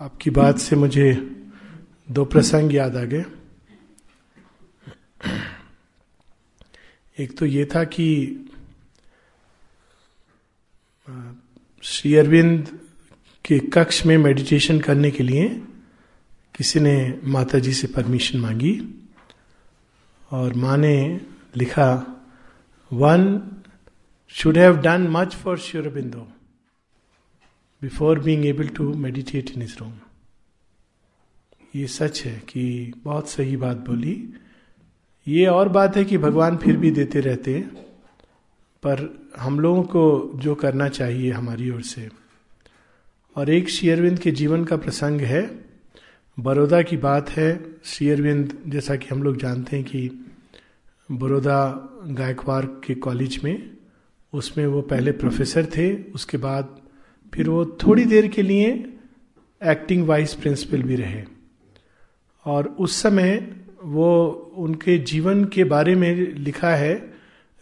आपकी बात से मुझे दो प्रसंग याद आ गए। एक तो ये था कि श्री अरविंद के कक्ष में मेडिटेशन करने के लिए किसी ने माता जी से परमिशन मांगी और माँ ने लिखा one should have done much for Sri Aurobindo before being able to meditate in is room ये सच है कि बहुत सही बात बोली। ये और बात है कि भगवान फिर भी देते रहते पर हम लोगों को जो करना चाहिए हमारी ओर से। और एक शेयरविंद के जीवन का प्रसंग है। बड़ौदा की बात है। शेयरविंद जैसा कि हम लोग जानते हैं कि बड़ौदा गायकवाड़ के कॉलेज में, उसमें वो पहले प्रोफेसर थे, उसके बाद फिर वो थोड़ी देर के लिए एक्टिंग वाइस प्रिंसिपल भी रहे। और उस समय वो उनके जीवन के बारे में लिखा है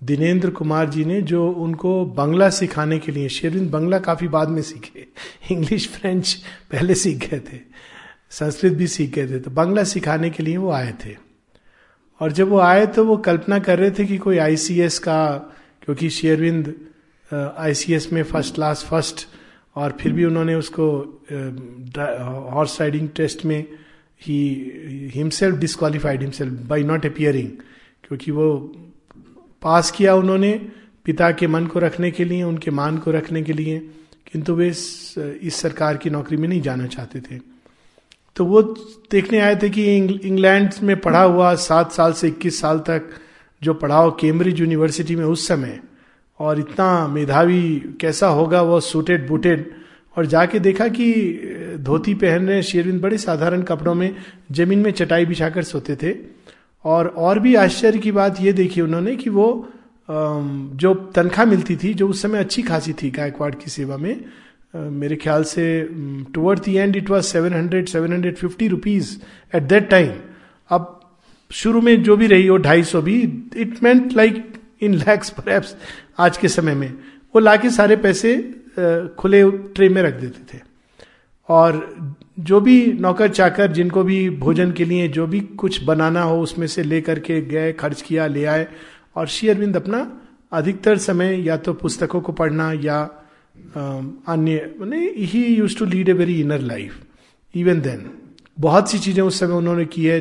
दिनेन्द्र कुमार जी ने, जो उनको बंगला सिखाने के लिए, शेरविंद बंगला काफ़ी बाद में सीखे, इंग्लिश, फ्रेंच पहले सीख गए थे, संस्कृत भी सीख गए थे तो बंगला सिखाने के लिए वो आए थे। और जब वो आए तो वो कल्पना कर रहे थे कि कोई आईसीएस का, क्योंकि शेरविंद आईसीएस में फ़र्स्ट क्लास फ़र्स्ट और फिर भी उन्होंने उसको हॉर्स राइडिंग टेस्ट में ही himself disqualified himself by not appearing क्योंकि वो पास किया उन्होंने पिता के मन को रखने के लिए उनके मान को रखने के लिए किंतु वे इस, इस सरकार की नौकरी में नहीं जाना चाहते थे। तो वो देखने आए थे कि इंग्लैंड में पढ़ा हुआ सात साल से इक्कीस साल तक जो पढ़ाओ कैम्ब्रिज यूनिवर्सिटी में उस समय और इतना मेधावी कैसा होगा वो सूटेड बूटेड और जाके देखा कि धोती पहन रहे शेरविंद बड़े साधारण कपड़ों में ज़मीन में चटाई बिछाकर सोते थे। और और भी आश्चर्य की बात ये देखी उन्होंने कि वो जो तनख्वाह मिलती थी, जो उस समय अच्छी खासी थी गायकवाड़ की सेवा में मेरे ख्याल से toward the end it seven hundred fifty rupees at that time अब शुरू में जो भी रही हो ढाई सौ भी it meant like in lakhs पर आज के समय में, वो लाके सारे पैसे खुले ट्रे में रख देते थे। और जो भी नौकर चाकर, जिनको भी भोजन के लिए जो भी कुछ बनाना हो, उसमें से लेकर के गए, खर्च किया, ले आए। और श्री अरविंद अपना अधिकतर समय या तो पुस्तकों को पढ़ना या अन्य, मैंने he used to lead a very inner life even then बहुत सी चीज़ें उस समय उन्होंने की है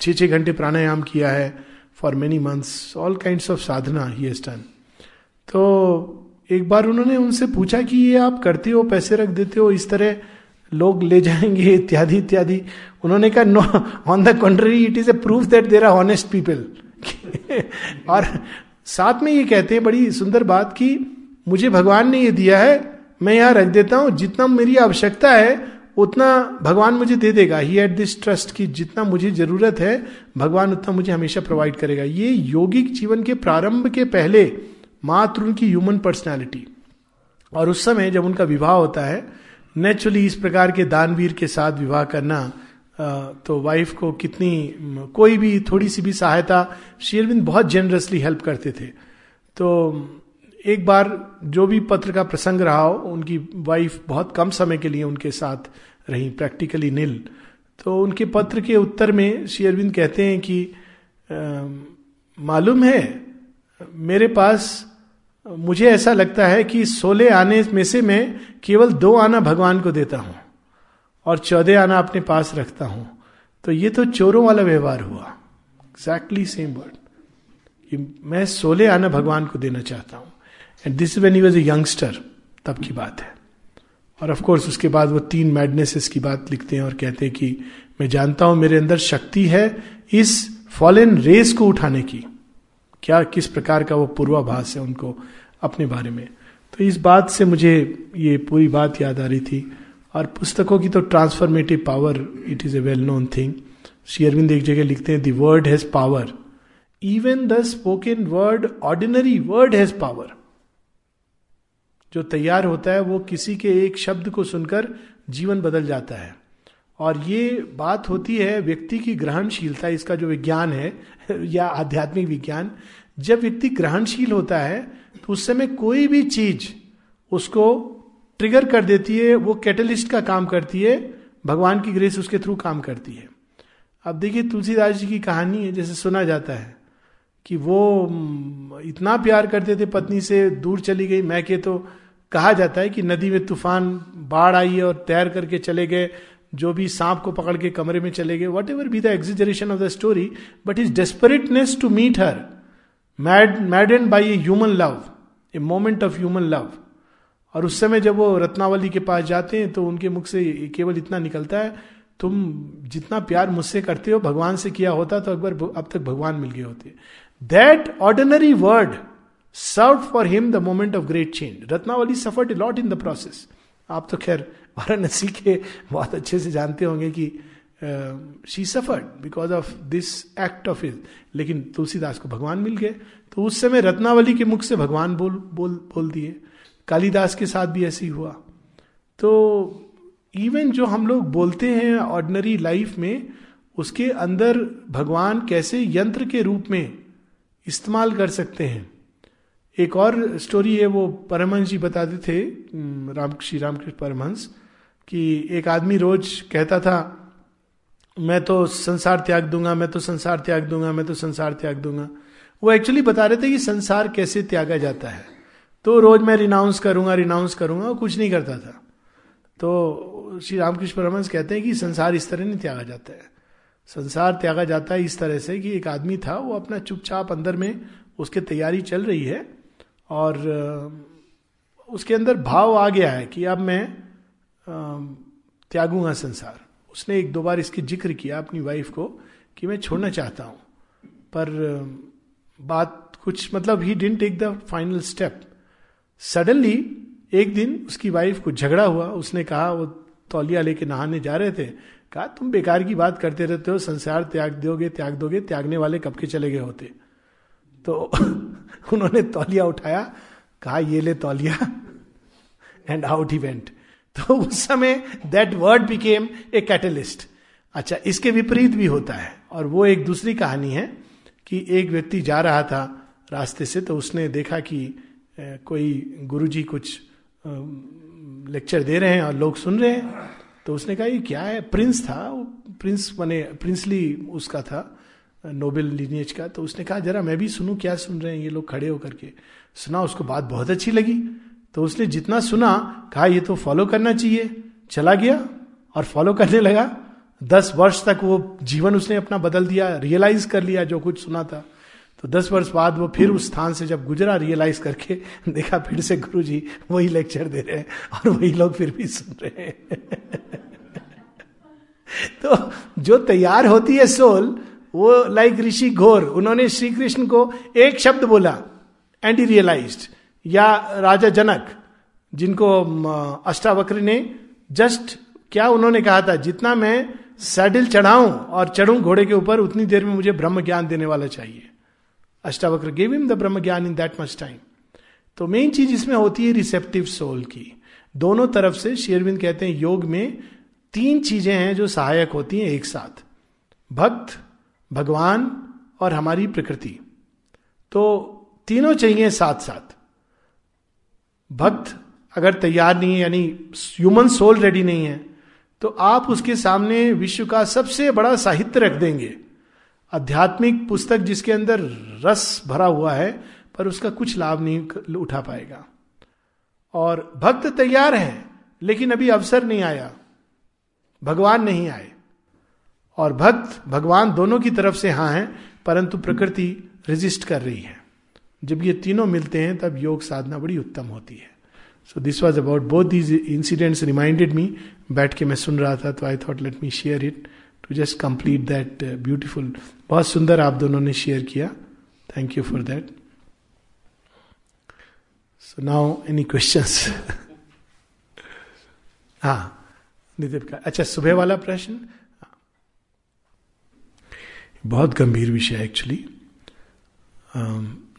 छः छः घंटे प्राणायाम किया है for many months all kind of sadhana he has done तो एक बार उन्होंने उनसे पूछा कि ये आप करते हो, पैसे रख देते हो, इस तरह लोग ले जाएँगे, इत्यादि इत्यादि। उन्होंने कहा no on the contrary it is a proof that there are honest people और साथ में ये कहते हैं, बड़ी सुंदर बात कि मुझे भगवान ने ये दिया है, मैं यहाँ रख देता हूँ, जितना मेरी आवश्यकता है, उतना भगवान मुझे दे देगा। ही एट दिस ट्रस्ट की जितना मुझे ज़रूरत है, भगवान उतना मुझे हमेशा प्रोवाइड करेगा। ये योगिक जीवन के प्रारंभ के पहले मात्र उनकी ह्यूमन पर्सनैलिटी और उस समय जब उनका विवाह होता है नेचुरली इस प्रकार के दानवीर के साथ विवाह करना तो वाइफ को कितनी कोई भी थोड़ी सी भी सहायता शेरविंद बहुत जेनरसली हेल्प करते थे। तो एक बार जो भी पत्र का प्रसंग रहा हो, उनकी वाइफ बहुत कम समय के लिए उनके साथ रही प्रैक्टिकली नील तो उनके पत्र के उत्तर में श्री अरविंद कहते हैं कि मालूम है, मेरे पास मुझे ऐसा लगता है कि सोलह आने में से मैं केवल दो आना भगवान को देता हूँ और चौदह आना अपने पास रखता हूँ। तो ये तो चोरों वाला व्यवहार हुआ। एग्जैक्टली सेम वर्ड मैं सोलह आना भगवान को देना चाहता हूँ। And this when he was a youngster तब की बात है। और ऑफ़ कोर्स उसके बाद वो तीन मैडनेसेस की बात लिखते हैं और कहते हैं कि मैं जानता हूँ मेरे अंदर शक्ति है इस फॉलन रेस को उठाने की। क्या, किस प्रकार का वो पूर्वाभास है उनको अपने बारे में। तो इस बात से मुझे ये पूरी बात याद आ रही थी। और पुस्तकों की तो transformative power it is a well known thing Shri Aurobindo एक जगह लिखते हैं the word has power even the spoken word ordinary word has power जो तैयार होता है, वो किसी के एक शब्द को सुनकर जीवन बदल जाता है। और ये बात होती है व्यक्ति की ग्रहणशीलता, इसका जो विज्ञान है, या आध्यात्मिक विज्ञान, जब व्यक्ति ग्रहणशील होता है तो उस समय कोई भी चीज़ उसको ट्रिगर कर देती है, वो कैटलिस्ट का काम करती है, भगवान की ग्रेस उसके थ्रू काम करती है। अब देखिए, तुलसीदास जी की कहानी है, जैसे सुना जाता है कि वो इतना प्यार करते थे पत्नी से, दूर चली गई। मैं के तो कहा जाता है कि नदी में तूफ़ान, बाढ़ आई और तैर करके चले गए। जो भी सांप को पकड़ के कमरे में चले गए whatever be the exaggeration of the story but his desperateness to meet her mad mad and by a human love a moment of human love और उस समय जब वो रत्नावली के पास जाते हैं तो उनके मुख से केवल इतना निकलता है, तुम जितना प्यार मुझसे करते हो, भगवान से किया होता तो अकबर अब तक भगवान मिल गए होते। That ordinary word serve for him the moment of great change Ratnavali suffered lot in the process आप तो खैर वाराणसी के बहुत अच्छे से जानते होंगे कि she suffered because of this act of his लेकिन तुलसीदास को भगवान मिल गए। तो उस समय रत्नावली के मुख से भगवान बोल बोल बोल दिए। कालिदास के साथ भी ऐसे ही हुआ। तो इवन जो हम लोग बोलते हैं ऑर्डनरी लाइफ में, उसके अंदर भगवान कैसे यंत्र के रूप में इस्तेमाल कर सकते हैं। एक और स्टोरी है, वो परमहंस जी बताते थे राम, श्री रामकृष्ण परमहंस। कि एक आदमी रोज कहता था, मैं तो संसार त्याग दूँगा, मैं तो संसार त्याग दूँगा, मैं तो संसार त्याग दूँगा। वो एक्चुअली बता रहे थे कि संसार कैसे त्यागा जाता है। तो रोज मैं रिनाउंस करूँगा रिनाउंस करूँगा, वो कुछ नहीं करता था। तो श्री रामकृष्ण परमहंस कहते हैं कि संसार इस तरह नहीं त्यागा जाता है। संसार त्यागा जाता है इस तरह से कि एक आदमी था, वो अपना चुपचाप अंदर में उसके तैयारी चल रही है और उसके अंदर भाव आ गया है कि अब मैं त्यागूँगा संसार। उसने एक दो बार इसकी ज़िक्र किया अपनी वाइफ को कि मैं छोड़ना चाहता हूँ। पर बात कुछ मतलब he didn't take the final step suddenly एक दिन उसकी वाइफ को झगड़ा हुआ। उसने कहा, वो तौलिया लेके नहाने जा रहे थे। कहा, तुम बेकार की बात करते रहते हो। संसार त्याग दोगे त्याग दोगे, त्यागने वाले कब के चले गए होते? तो उन्होंने तौलिया उठाया। कहा, ये ले तौलिया. एंड आउट ही वेंट तो उस समय that word became a catalyst अच्छा इसके विपरीत भी होता है, और वो एक दूसरी कहानी है कि एक व्यक्ति जा रहा था रास्ते से तो उसने देखा कि कोई गुरुजी कुछ लेक्चर दे रहे हैं और लोग सुन रहे हैं। तो उसने कहा, ये क्या है? प्रिंस था प्रिंस बने, प्रिंसली उसका था, नोबेल लिनियज का। तो उसने कहा, जरा मैं भी सुनूं, क्या सुन रहे हैं ये लोग खड़े होकर के? सुना, उसको बात बहुत अच्छी लगी। तो उसने जितना सुना, कहा, ये तो फॉलो करना चाहिए। चला गया और फॉलो करने लगा। दस वर्ष तक वो जीवन उसने अपना बदल दिया रियलाइज़ कर लिया जो कुछ सुना था। तो दस वर्ष बाद वो फिर उस स्थान से जब गुजरा रियलाइज़ करके देखा, फिर से गुरु जी वही लेक्चर दे रहे हैं और वही लोग फिर भी सुन रहे हैं। तो जो तैयार होती है सोल वो लाइक ऋषि घोर, उन्होंने श्री कृष्ण को एक शब्द बोला एंड ही रियलाइज़ या राजा जनक, जिनको अष्टावक्र ने जस्ट, क्या उन्होंने कहा था, जितना मैं सैडल चढ़ाऊं और चढ़ूं घोड़े के ऊपर, उतनी देर में मुझे ब्रह्म ज्ञान देने वाला चाहिए। Ashtavakra gave him the Brahma gyan in that much time तो मेन चीज़ इसमें होती है रिसेप्टिव सोल की। दोनों तरफ़ से शेरविंद कहते हैं, योग में तीन चीज़ें हैं जो सहायक होती हैं एक साथ। भक्त, भगवान और हमारी प्रकृति। तो तीनों चाहिए साथ साथ। भक्त अगर तैयार नहीं है, यानी ह्यूमन सोल रेडी नहीं है तो आप उसके सामने विश्व का सबसे बड़ा साहित्य रख देंगे। आध्यात्मिक पुस्तक जिसके अंदर रस भरा हुआ है, पर उसका कुछ लाभ नहीं उठा पाएगा। और भक्त तैयार है, लेकिन अभी अवसर नहीं आया। भगवान नहीं आए। और भक्त, भगवान दोनों की तरफ़ से हाँ है, परंतु प्रकृति रेजिस्ट कर रही है। जब ये तीनों मिलते हैं, तब योग साधना बड़ी उत्तम होती है। So this was about both these incidents reminded me बैठ के मैं सुन रहा था तो I thought let me share it to just complete that beautiful बहुत सुंदर आप दोनों ने शेयर किया। Thank you for that so now any question हाँ नितिन का अच्छा सुबह वाला प्रश्न? बहुत गंभीर विषय है एक्चुअली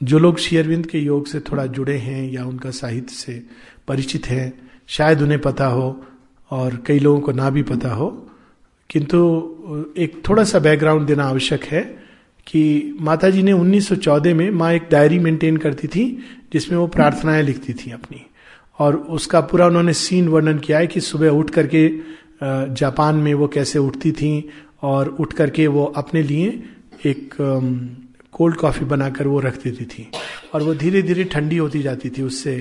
जो लोग शेयरविंद के योग से थोड़ा जुड़े हैं या उनका साहित्य से परिचित हैं, शायद उन्हें पता हो और कई लोगों को ना भी पता हो। किंतु एक थोड़ा सा बैकग्राउंड देना आवश्यक है कि माता जी ने 1914 में माँ एक डायरी मेंटेन करती थी, जिसमें वो प्रार्थनाएँ लिखती थी अपनी। और उसका पूरा उन्होंने सीन वर्णन किया है कि सुबह उठ करके जापान में वो कैसे उठती थी और उठ करके वो अपने लिए एक कोल्ड कॉफ़ी बनाकर वो रख देती थी और वो धीरे धीरे ठंडी होती जाती थी उससे।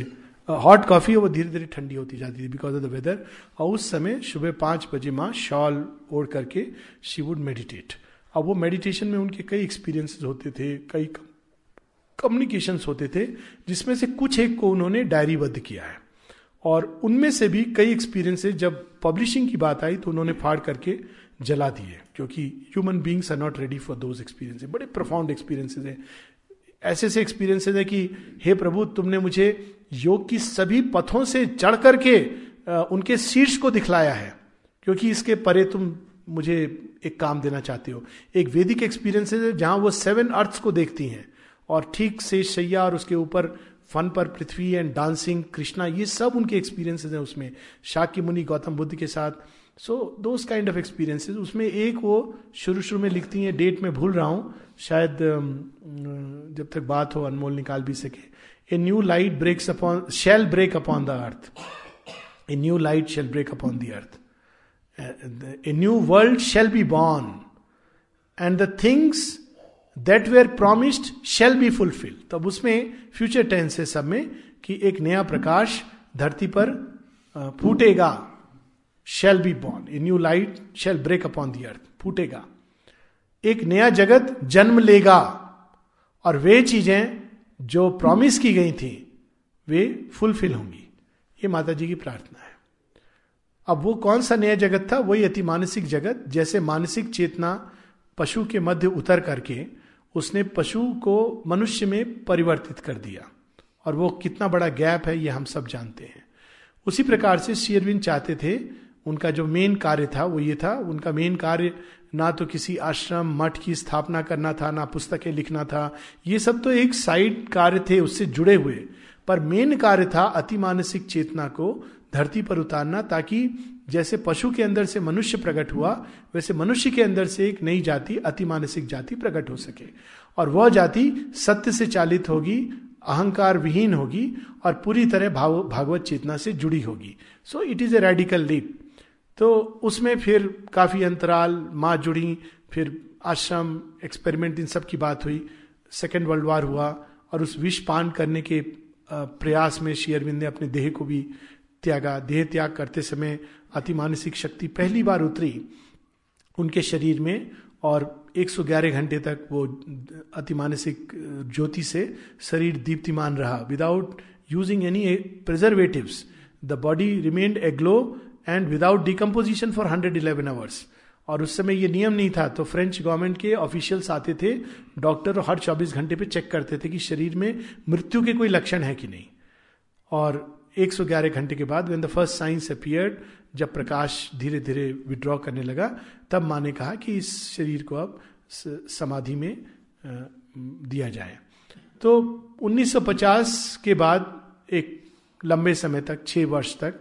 हॉट कॉफ़ी वो धीरे धीरे ठंडी होती जाती थी बिकॉज़ ऑफ़ द वेदर और उस समय सुबह पाँच बजे माँ शॉल ओढ़ करके शी वुड मेडिटेट अब वो मेडिटेशन में उनके कई एक्सपीरियंसेस होते थे, कई कम्युनिकेशन होते थे, जिसमें से कुछ एक को उन्होंने डायरीबद्ध किया है। और उनमें से भी कई एक्सपीरियंसेस जब पब्लिशिंग की बात आई तो उन्होंने फाड़ करके जला दिए, क्योंकि human beings are not ready for those experiences बड़े प्रोफाउंड एक्सपीरियंसेस हैं। ऐसे ऐसे एक्सपीरियंसेस है कि, हे प्रभु, तुमने मुझे योग की सभी पथों से चढ़ करके उनके शीर्ष को दिखलाया है, क्योंकि इसके परे तुम मुझे एक काम देना चाहते हो। एक वेदिक एक्सपीरियंस है जहाँ वो सेवन अर्थ्स को देखती हैं, और ठीक से शैया और उसके ऊपर फन पर पृथ्वी एंड डांसिंग कृष्णा, ये सब उनके एक्सपीरियंसेस हैं उसमें। शाक्य मुनि गौतम बुद्ध के साथ so those kind of experiences उसमें एक वो शुरू शुरू में लिखती हैं डेट में भूल रहा हूँ, शायद जब तक बात हो, अनमोल निकाल भी सके। A new light breaks upon shall break upon the earth a new light shall break upon the earth a new world shall be born and the things that were promised shall be fulfil तब उसमें future tense है सब में, कि एक नया प्रकाश धरती पर फूटेगा। Shall be born a new light shall break upon the earth फूटेगा एक नया जगत जन्म लेगा। और वे चीज़ें जो प्रॉमिस की गई थी, वे फुलफिल होंगी। ये माता जी की प्रार्थना है। अब वो कौन सा नया जगत था? वही अति मानसिक जगत, जैसे मानसिक चेतना पशु के मध्य उतर करके उसने पशु को मनुष्य में परिवर्तित कर दिया। और वो कितना बड़ा गैप है, ये हम सब जानते हैं। उसी प्रकार से शेयरविन चाहते थे उनका जो मेन कार्य था, वो ये था, उनका मेन कार्य ना तो किसी आश्रम, मठ की स्थापना करना था, ना पुस्तकें लिखना था। ये सब तो एक साइड कार्य थे, उससे जुड़े हुए। पर मेन कार्य था अति मानसिक चेतना को धरती पर उतारना, ताकि जैसे पशु के अंदर से मनुष्य प्रकट हुआ, वैसे मनुष्य के अंदर से एक नई जाति, अति मानसिक जाति प्रकट हो सके। और वह जाति सत्य से चालित होगी, अहंकार विहीन होगी, और पूरी तरह भाव, भागवत चेतना से जुड़ी होगी। So it is a radical leap तो उसमें फिर काफ़ी अंतराल, माँ जुड़ी, फिर आश्रम एक्सपेरिमेंट इन सब की बात हुई। सेकेंड वर्ल्ड वार हुआ और उस विष पान करने के प्रयास में शेयरविंद ने अपने देह को भी त्यागा। देह त्याग करते समय अति मानसिक शक्ति पहली बार उतरी उनके शरीर में और 111 घंटे तक वो अति मानसिक ज्योति से शरीर दीप्तिमान रहा। Without using any preservative the body remained aglow and without decomposition for hundred eleven hours और उस समय ये नियम नहीं था तो फ्रेंच गवर्नमेंट के ऑफिशियल्स आते थे डॉक्टर हर 24 घंटे पे चेक करते थे कि शरीर में मृत्यु के कोई लक्षण है कि नहीं। और 111 घंटे के बाद when the first signs appeared जब प्रकाश धीरे धीरे विड्रॉ करने लगा, तब माँ ने कहा कि इस शरीर को अब समाधि में दिया जाए। तो 1950 के बाद एक लंबे समय तक, छह वर्ष तक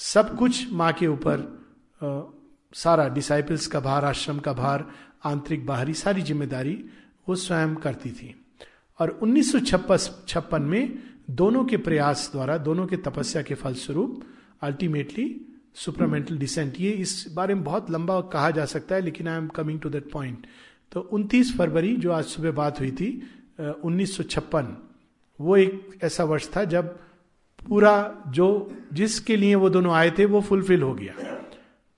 सब कुछ माँ के ऊपर सारा डिसाइपल्स का भार, आश्रम का भार, आंतरिक बाहरी सारी ज़िम्मेदारी वो स्वयं करती थी। और उन्नीस छप्पन में दोनों के प्रयास द्वारा, दोनों के तपस्या के फलस्वरूप अल्टीमेटली सुपरमेंटल डिसेंट ये इस बारे में बहुत लंबा कहा जा सकता है, लेकिन I am coming to that point तो 29 फरवरी जो आज सुबह बात हुई थी उन्नीस सौ छप्पन, वो एक ऐसा वर्ष था जब पूरा जो जिसके लिए वो दोनों आए थे, वो फुलफिल हो गया।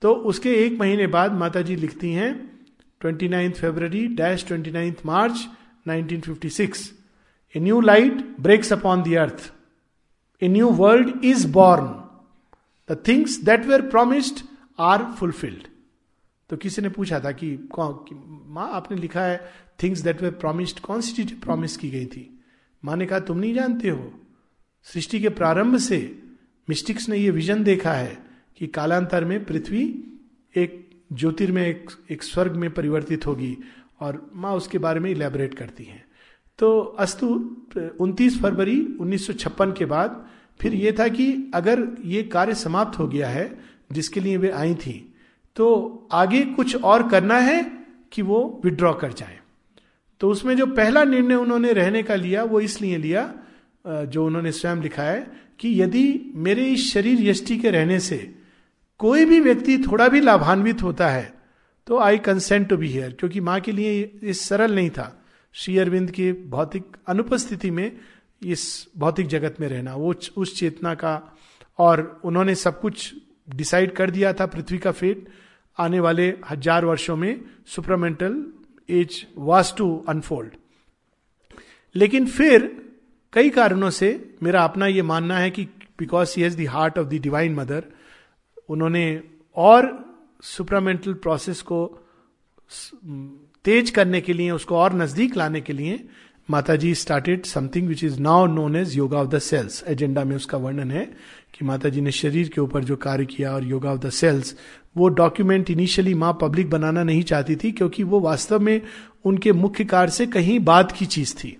तो उसके एक महीने बाद माता जी लिखती हैं twenty ninth February dash twenty ninth March 1956 a new light breaks upon the earth a new world is born the things that were promised are fulfilled तो किसी ने पूछा था कि कौन माँ, आपने लिखा है थिंग्स दैट वेर प्रोमिस्ड कौन सी चीज़ प्रोमिस की गई थी. माँ ने कहा, तुम नहीं जानते हो? सृष्टि के प्रारंभ से मिस्टिक्स ने यह विजन देखा है कि कालांतर में पृथ्वी एक ज्योतिर्मय एक, एक स्वर्ग में परिवर्तित होगी और माँ उसके बारे में इलेबोरेट करती हैं। तो अस्तु 29 फरवरी 1956 के बाद फिर यह था कि अगर ये कार्य समाप्त हो गया है जिसके लिए वे आई थी तो आगे कुछ और करना है कि वो विड्रॉ कर जाए। तो उसमें जो पहला निर्णय उन्होंने रहने का लिया वो इसलिए लिया जो उन्होंने स्वयं लिखा है कि यदि मेरे इस शरीर यष्टि के रहने से कोई भी व्यक्ति थोड़ा भी लाभान्वित होता है तो I consent to be here क्योंकि माँ के लिए ये सरल नहीं था। श्री अरविंद की भौतिक अनुपस्थिति में इस भौतिक जगत में रहना, वो उस चेतना का, और उन्होंने सब कुछ डिसाइड कर दिया था पृथ्वी का फेट आने वाले हज़ार वर्षों में supramental age was to unfold लेकिन फिर कई कारणों से मेरा अपना ये मानना है कि because she has the heart of the divine mother उन्होंने और सुपरामेंटल प्रोसेस को तेज करने के लिए, उसको और नज़दीक लाने के लिए माता जी started something which is now known as yoga of the cells agenda में उसका वर्णन है कि माता जी ने शरीर के ऊपर जो कार्य किया और योगा ऑफ़ द सेल्स वो डॉक्यूमेंट इनिशियली माँ पब्लिक बनाना नहीं चाहती थी, क्योंकि वो वास्तव में उनके मुख्य कार्य से कहीं बाद की चीज़ थी।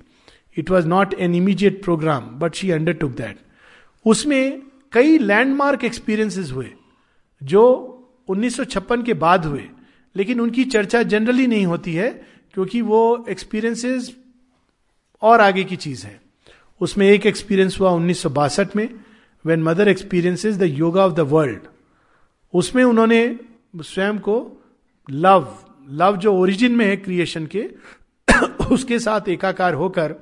It was not an immediate program but she undertook that उसमें कई लैंडमार्क एक्सपीरियंसेस हुए, जो 1956 के बाद हुए, लेकिन उनकी चर्चा जनरली नहीं होती है, क्योंकि वो एक्सपीरियंसेस और आगे की चीज़ है। उसमें एक एक्सपीरियंस हुआ उन्नीस में when mother experiences the yoga of the world उसमें उन्होंने स्वयं को लव लव जो ओरिजिन में है क्रिएशन के, उसके साथ एकाकार होकर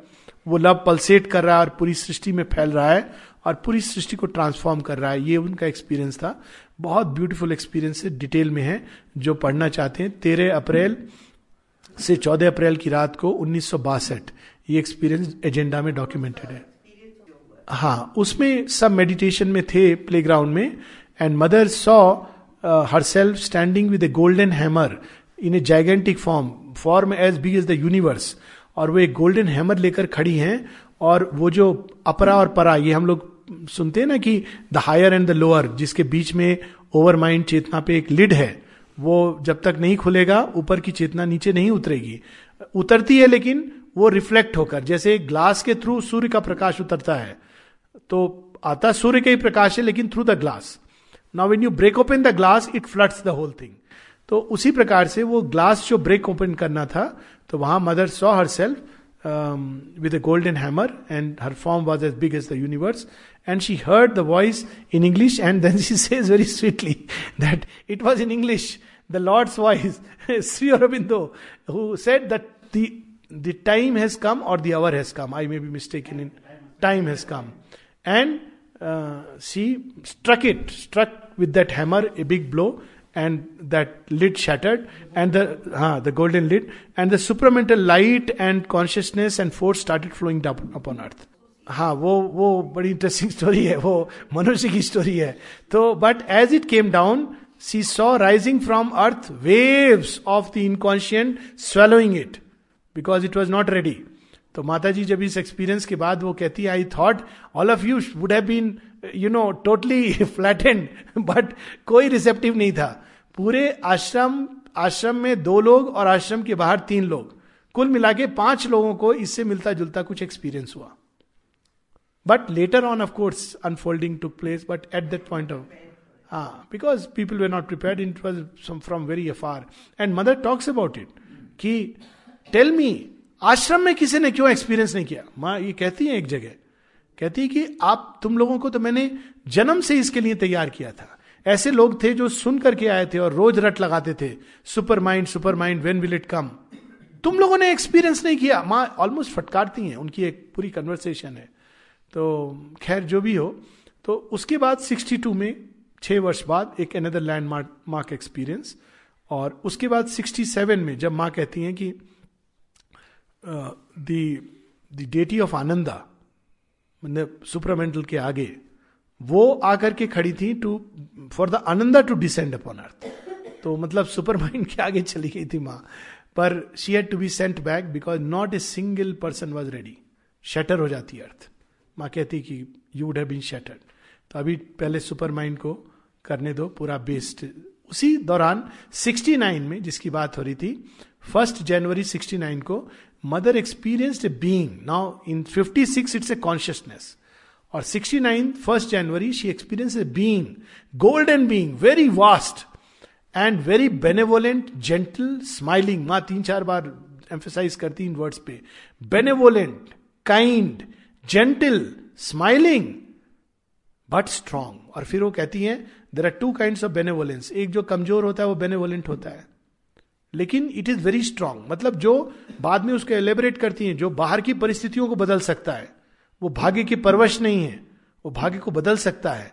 वो लव पल्सेट कर रहा है और पूरी सृष्टि में फैल रहा है और पूरी सृष्टि को ट्रांसफॉर्म कर रहा है। ये उनका एक्सपीरियंस था। बहुत ब्यूटीफुल एक्सपीरियंस डिटेल में है, जो पढ़ना चाहते हैं। तेरह अप्रैल से चौदह अप्रैल की रात को उन्नीस सौ बासठ। ये एक्सपीरियंस एजेंडा में डॉक्यूमेंटेड है। हाँ उसमें सब मेडिटेशन में थे प्लेग्राउंड में and mother saw herself standing with a golden hammer in a gigantic form form as big as the universe और वो एक गोल्डन हैमर लेकर खड़ी हैं और वो जो अपरा और परा, ये हम लोग सुनते हैं ना कि the higher and the lower जिसके बीच में ओवर माइंड चेतना पे एक लिड है, वो जब तक नहीं खुलेगा, ऊपर की चेतना नीचे नहीं उतरेगी। उतरती है लेकिन वो रिफ्लेक्ट होकर, जैसे ग्लास के थ्रू सूर्य का प्रकाश उतरता है तो आता सूर्य का ही प्रकाश है लेकिन through the glass now when you break open the glass it floods the whole thing तो उसी प्रकार से वो ग्लास जो ब्रेक ओपन करना था तो वहाँ mother saw herself with golden hammer and her form was as big as the universe and she heard the voice in English and then she says very sweetly that it was in English the Lord's voice Shri Aurobindo who said that the time has come और the hour has come I may be mistake in in time has come and she struck it struck with that hammer a big blow and that lid shattered and the uh, the golden lid and the supramental light and consciousness and force started flowing down upon earth. हाँ वो वो बड़ी interesting story है वो मनुष्य की story है तो but as it came down she saw rising from earth waves of the inconscient swallowing it because it was not ready तो माता जी जब इस एक्सपीरियंस के बाद वो कहती है I thought all of you would have been you know totally flattened but कोई रिसेप्टिव नहीं था। पूरे आश्रम आश्रम में दो लोग और आश्रम के बाहर तीन लोग। कुल मिला के पाँच लोगों को इससे मिलता जुलता कुछ एक्सपीरियंस हुआ। But later on of course unfolding to place but at that point of हाँ because people were not prepare in from very afar and mother talks about it कि टेल मी आश्रम में किसी ने क्यों एक्सपीरियंस नहीं किया? माँ ये कहती है एक जगह कहती कि आप, तुम लोगों को तो मैंने जन्म से इसके लिए तैयार किया था। ऐसे लोग थे जो सुन करके आए थे और रोज रट लगाते थे supermind supermind when will it come तुम लोगों ने एक्सपीरियंस नहीं किया। माँ ऑलमोस्ट फटकारती हैं, उनकी एक पूरी कन्वर्सेशन है। तो खैर, जो भी हो तो उसके बाद 62 में, छह वर्ष बाद, एक अनदर लैंड मार्क एक्सपीरियंस और उसके बाद 67 में, जब माँ कहती हैं कि दी डेटी ऑफ़ आनंदा मतलब सुपरमेंटल के आगे, वो आकर के खड़ी थी to for the ananda to descend upon earth तो मतलब सुपर माइंड के आगे चली गई थी माँ, पर she had to be sent back because not a single person was ready shatter हो जाती अर्थ माँ कहती कि you would have been shattered तो अभी पहले सुपर माइंड को करने दो, पूरा बेस्ड उसी दौरान 69 में जिसकी बात हो रही थी फ़र्स्ट जनवरी 69 को mother experienced being now in 56 it's a consciousness और 69 first January she experience a being golden being very vast and very benevolent gentle smiling माँ तीन चार बार एम्फोसाइज करती इन वर्ड्स पे benevolent kind gentle smiling but strong और फिर वो कहती हैं there are two kind of benevolence एक जो कमज़ोर होता है वो बेनेवोलेंट होता है लेकिन इट इज़ वेरी स्ट्रांग मतलब जो बाद में उसको एलेबरेट करती है, जो बाहर की परिस्थितियों को बदल सकता है, वो भाग्य की परवश नहीं है, वो भाग्य को बदल सकता है।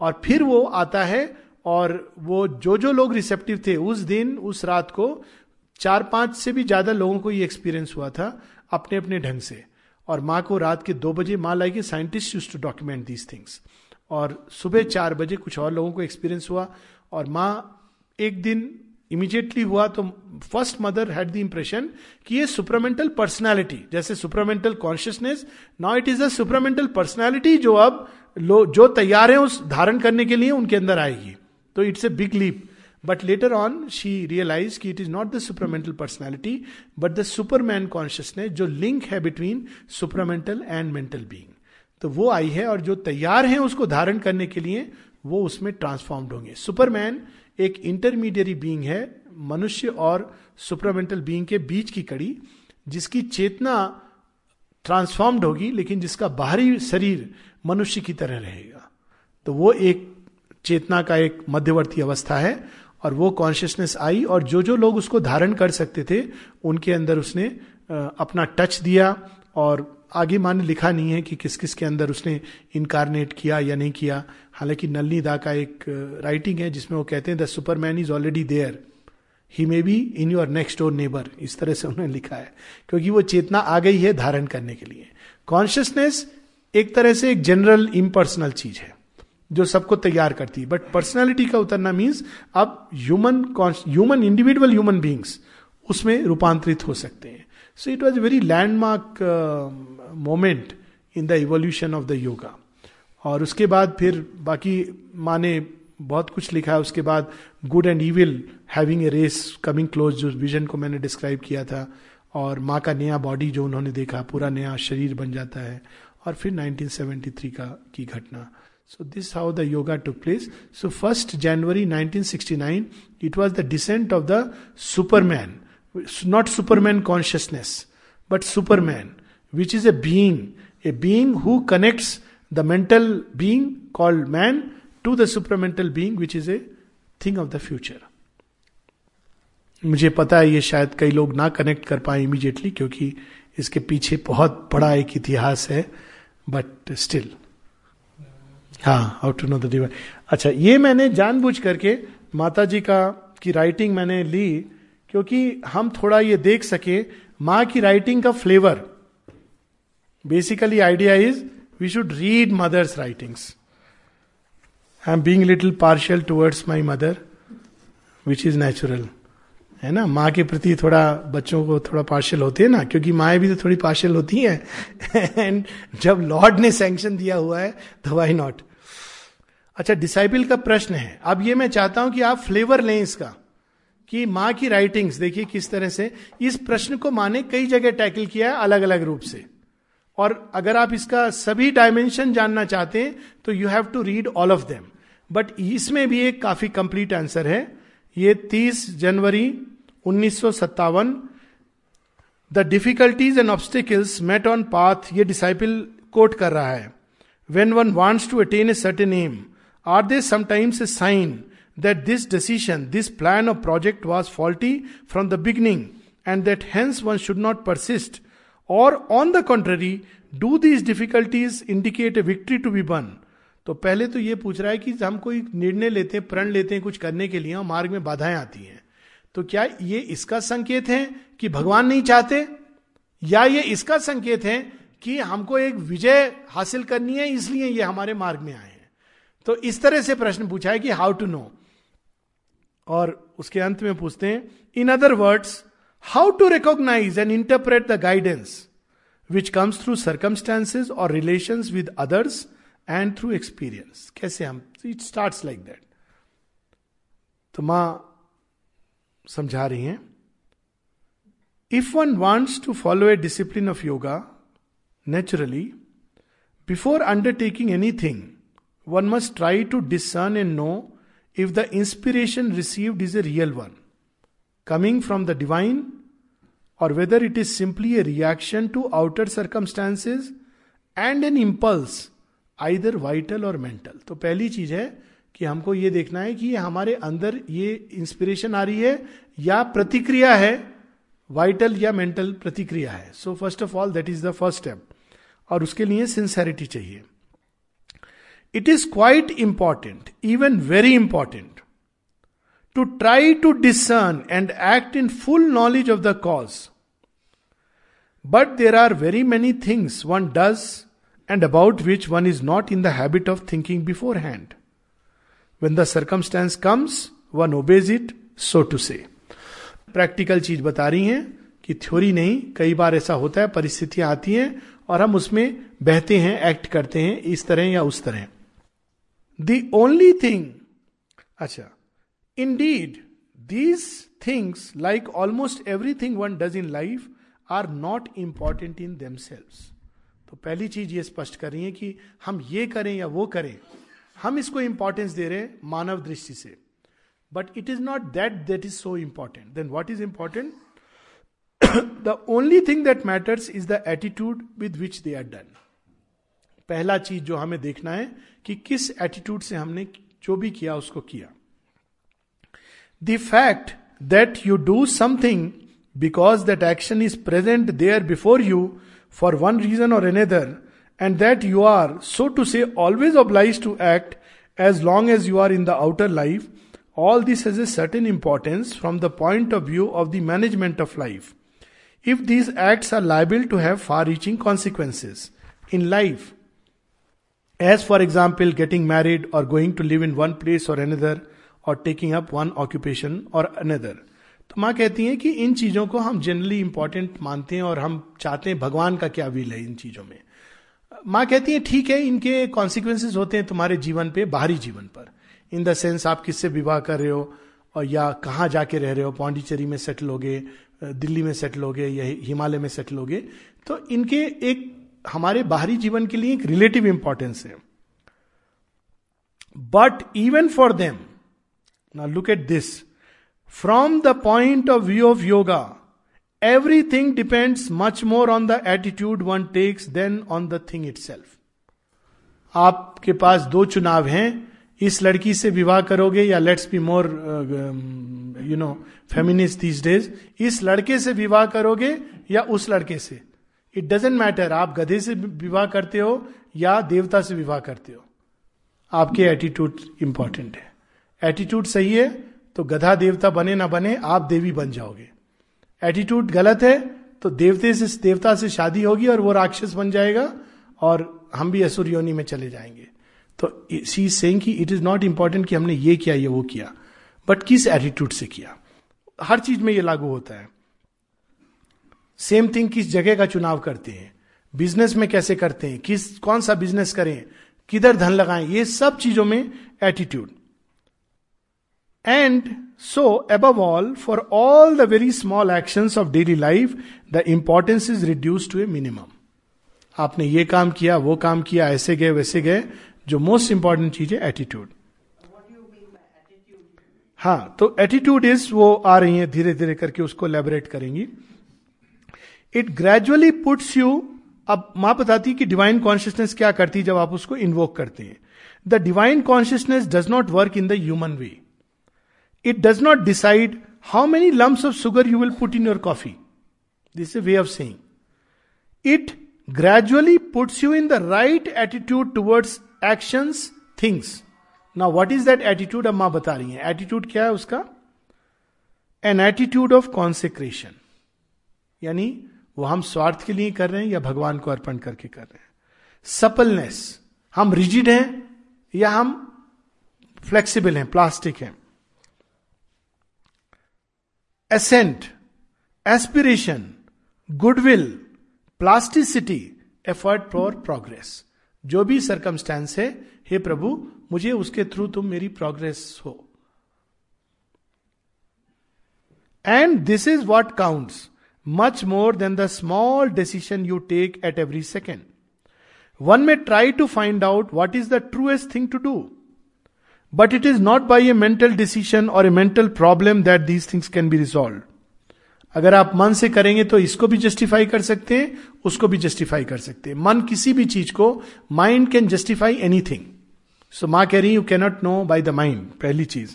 और फिर वो आता है और वो जो जो लोग रिसेप्टिव थे, उस दिन, उस रात को चार पाँच से भी ज़्यादा लोगों को ये एक्सपीरियंस हुआ था अपने अपने ढंग से। और माँ को रात के दो बजे माँ लाएगी scientist use to document these things. और सुबह चार बजे कुछ और लोगों को एक्सपीरियंस हुआ। और माँ एक दिन इमीजिएटली हुआ तो first mother had the impression कि ये सुपरमेंटल पर्सनैलिटी जैसे supramental consciousness now it is a supramental personality जो अब लो, जो तैयार है उस धारण करने के लिए उनके अंदर आएगी। तो it's a big leap but later on she realise कि it is not the supramental personality but the superman consciousness जो लिंक है between supramental and mental being तो वो आई है और जो तैयार है उसको धारण करने के लिए वो उसमें ट्रांसफॉर्म्ड होंगे। सुपरमैन एक इंटरमीडियरी बींग है, मनुष्य और सुपरमेंटल बींग के बीच की कड़ी, जिसकी चेतना ट्रांसफॉर्म्ड होगी, लेकिन जिसका बाहरी शरीर मनुष्य की तरह रहेगा। तो वो एक चेतना का एक मध्यवर्ती अवस्था है, और वो कॉन्शियसनेस आई, और जो जो लोग उसको धारण कर सकते थे, उनके अंदर उसने अपना टच दिया, और आगे माने लिखा नहीं है कि किस किस के अंदर उसने इनकारनेट किया या नहीं किया। हालाँकि नलनी दा का एक राइटिंग है जिसमें वो कहते हैं the superman is already there he may be in your next door neighbour इस तरह से उन्होंने लिखा है। क्योंकि वो चेतना आ गई है धारण करने के लिए। कॉन्शियसनेस एक तरह से एक जनरल इम्पर्सनल चीज़ है, जो सबको तैयार करती है। बट पर्सनैलिटी का उतरना मीन्स अब human human individual human beings उसमें रूपांतरित हो सकते हैं। So it was very landmark moment in the evolution of the yoga और उसके बाद फिर बाकी माने बहुत कुछ लिखा है। उसके बाद good and evil having a race coming close जो विजन को मैंने डिस्क्राइब किया था। और माँ का नया बॉडी जो उन्होंने देखा, पूरा नया शरीर बन जाता है। और फिर 1973 का, की घटना। So this how the yoga took place so first January 1969 it was the descent of the superman not superman consciousness but superman which is a being a being who connects the mental being called man to the supramental being which is a thing of the future मुझे पता है ये शायद कई लोग ना connect कर पाए इमीडिएटली क्योंकि इसके पीछे बहुत बड़ा एक इतिहास है बट स्टिल हाँ how to know the divine अच्छा ये मैंने जानबूझ करके माता जी का, की राइटिंग मैंने ली क्योंकि हम थोड़ा ये देख सके, माँ की राइटिंग का flavour basically idea is we should read mother's writings I am being little partial towards my mother which is natural है ना? माँ के प्रति थोड़ा बच्चों को थोड़ा पार्शल होते हैं ना? क्योंकि माए भी तो थोड़ी पार्शल होती हैं। एंड जब लॉर्ड ने सैंक्शन दिया हुआ है तो वाई नॉट अच्छा डिसाइपल का प्रश्न है। अब ये मैं चाहता हूँ कि आप फ्लेवर लें इसका। कि माँ की राइटिंग्स देखिए किस तरह से, इस प्रश्न को माँ ने कई जगह टैकल किया है अलग अलग रूप से। और अगर आप इसका सभी डायमेंशन जानना चाहते हैं तो you have to read all of them but इसमें भी एक काफ़ी कंप्लीट आंसर है। ये 30 जनवरी उन्नीस सौ सत्तावन the difficulties and obstacles met on path ये डिसाइपल कोट कर रहा है। When one wants to attain a certain aim are they sometimes a sign that this decision, this plan or project was faulty from the beginning, and that hence one should not persist. Or on the contrary, do these difficulties indicate a victory to be won? तो पहले तो ये पूछ रहा है कि हम कोई निर्णय लेते हैं प्रण लेते हैं कुछ करने के लिए और मार्ग में बाधाएँ आती हैं तो क्या ये इसका संकेत है कि भगवान नहीं चाहते या ये इसका संकेत है कि हमको एक विजय हासिल करनी है इसलिए ये हमारे मार्ग में आए हैं तो इस तरह से प्रश्न पूछा है कि हाउ टू नो और उसके अंत में पूछते हैं in other words how to recognise and interpret the guidance which comes through circumstances or relation with others and through experience कैसे हम इट स्टार्ट लाइक दैट तो माँ समझा रही हैं if one wants to follow a discipline of yoga naturally before undertaking anything one must try to discern and know if the inspiration receive is a real one coming from the divine or whether it is simply a reaction to outer circumstances and an impulse either vital or mental तो पहली चीज़ है कि हमको ये देखना है कि ये हमारे अंदर ये इंस्पिरेशन आ रही है, या प्रतिक्रिया है वाइटल या मेंटल प्रतिक्रिया है। So first of all that is the first step और उसके लिए सिंसेरिटी चाहिए। It is quite important even very important to try to discern and act in full knowledge of the cause but there are very many things one does and about which one is not in the habit of thinking beforehand when the circumstance comes one obeys it so to say practical चीज़ बता रही हैं कि theory नहीं, कई बार ऐसा होता है, परिस्थितियाँ आती हैं और हम उसमें बहते हैं एक्ट करते हैं, इस तरह या उस तरह। द ओनली थिंग अच्छा indeed these things like almost everything one does in life are not important in them तो पहली चीज़ ये स्पष्ट कर रही है कि हम ये करें या वो करें, हम इसको इंपॉर्टेंस दे रहे हैं मानव दृष्टि से। But it is not that that is so important than what is important the only thing that matters is the attitude with which they are done पहला चीज़ जो हमें देखना है कि किस एटीट्यूड से हमने जो भी किया, उसको किया। The fact that you do something because that action is present there before you for one reason or another and that you are so to say always oblige to act as long as you are in the outer life all this has a certain importance from the point of view of the management of life if these act are liable to have far reaching consequences in life as for example, getting married or going to live in one place or another, or taking up one occupation or another. तो माँ कहती हैं कि इन चीज़ों को हम generally important मानते हैं और हम चाहते हैं भगवान का क्या विल है इन चीज़ों में। माँ कहती है ठीक है इनके कॉन्सिक्वेंसेज होते हैं तुम्हारे जीवन पे बाहरी जीवन पर। इन द सेंस आप किससे विवाह कर रहे हो और या कहाँ जाके रह रहे हो पाण्डिचेरी में सेटल हो गए दिल्ली में सेटल हो गए या हिमालय में सेटल हो गए? तो इनके एक हमारे बाहरी जीवन के लिए एक रिलेटिव इंपॉर्टेंस है। बट इवन फॉर देम ना look at this from the point of view of yoga everything depends much more on the attitude one takes than on the thing itself आपके पास दो चुनाव हैं, इस लड़की से विवाह करोगे या let's be more you know feminist these days इस लड़के से विवाह करोगे या उस लड़के से। इट डजेंट मैटर आप गधे से विवाह करते हो या देवता से विवाह करते हो। आपके एटीट्यूड इंपॉर्टेंट है। एटीट्यूड सही है तो गधा देवता बने ना बने, आप देवी बन जाओगे। एटीट्यूड गलत है तो देवते से, देवता से शादी होगी और वो राक्षस बन जाएगा और हम भी असुर योनि में चले जाएँगे। तो सी सेइंग कि इट इज़ नॉट इंपॉर्टेंट कि हमने ये किया, ये वो किया। बट किस एटीट्यूड से किया? हर चीज़ में ये लागू होता है। सेम थिंग किस जगह का चुनाव करते हैं? बिज़नेस में कैसे करते हैं? किस, कौन सा बिज़नेस करें? किधर धन लगाएँ? ये सब चीज़ों में attitude and so above all for all the very small action of daily life the importance is reduce to a minimum आपने ये काम किया, वो काम किया, ऐसे गए, वैसे गए, जो मोस्ट इंपॉर्टेंट चीज़ है एटीट्यूड हाँ तो एटीट्यूड इज़ वो आ रही है धीरे धीरे करके उसको लेबरेट करेंगी। इट ग्रेजुअली पुट्स यू अब माँ बताती कि डिवाइन कॉन्शियसनेस क्या करती है जब आप उसको इन्वोक करते हैं। The divine consciousness does not work in the human way it does not decide how many lumps of sugar you will put in your coffee this a way of saying it gradually puts you in the right attitude towards actions things ना what is that attitude अब माँ बता रही है। Attitude क्या है उसका? An attitude of consecration यानी वो हम स्वार्थ के लिए कर रहे हैं या भगवान को अर्पण करके कर रहे हैं? सपलनेस। हम रिजिड हैं या हम फ्लेक्सिबल हैं, प्लास्टिक हैं? Ascent, aspiration, goodwill, plasticity, effort for progress. जो भी सरकमस्टेंस है, हे प्रभु, मुझे उसके थ्रू तुम मेरी प्रोग्रेस हो। And this is what counts much more than the small decision you take at every second one may try to find out what is the truest thing to do but it is not by a mental decision or a mental problem that these things can be resolve अगर आप मन से करेंगे तो इसको भी justify कर सकते हैं, उसको भी जस्टिफाई कर सकते हैं। मन किसी भी चीज़ को mind can justify anything so माँ कह रही you cannot know by the mind पहली चीज़।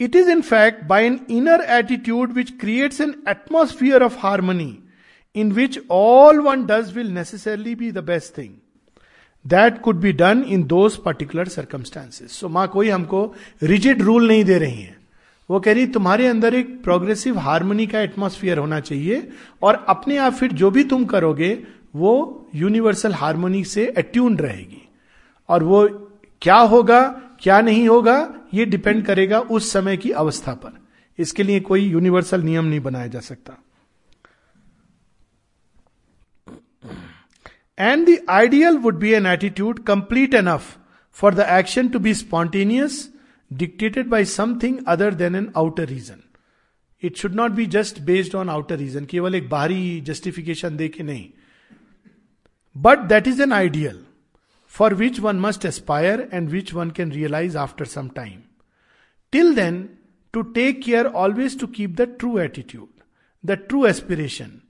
It is in fact by an inner attitude which creates an atmosphere of harmony in which all one does will necessarily be the best thing that could be done in those particular circumstances so माँ कोई हमको rigid rule नहीं दे रही है। वो कह रही, तुम्हारे अंदर एक प्रोग्रेसिव हारमोनी का एटमोस्फियर होना चाहिए और अपने आप फिर जो भी तुम करोगे, वो यूनिवर्सल हारमोनी से अट्यून रहेगी। और वो क्या होगा? क्या नहीं होगा, ये डिपेंड करेगा उस समय की अवस्था पर। इसके लिए कोई यूनिवर्सल नियम नहीं बनाया जा सकता। And the ideal would be an attitude complete enough for the action to be spontaneous dictated by something other than an outer reason it should not be just based on outer reason केवल एक बाहरी justification दे के नहीं। But that is an ideal for which one must aspire and which one can realise after some time till then to take care always to keep the true attitude the true aspiration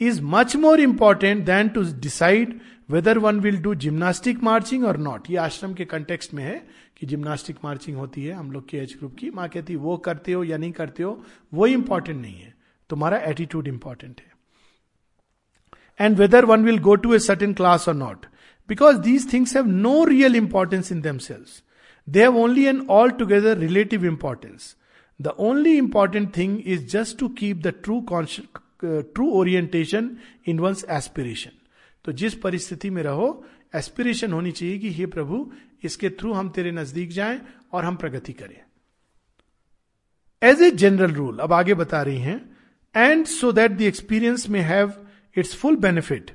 is much more important than to decide whether one will do gymnastic marching or not ये आश्रम के context में है कि gymnastic marching होती है, हम लोग के एज ग्रुप की। माँ कहती, वो करते हो या नहीं करते हो, वो इंपॉर्टेंट नहीं है। तुम्हारा एटीट्यूड इंपॉर्टेंट है। And whether one will go to a certain class or not because these things have no real importance in themselves they have only an altogether relative importance the only important thing is just to keep the true true orientation in one's aspiration तो जिस परिस्थिति में रहो aspiration होनी चाहिए कि, हे प्रभु, इसके through हम तेरे नज़दीक जाएँ और हम प्रगति करें. एज ए जनरल रूल अब आगे बता रही हैं and so that the experience may have its full benefit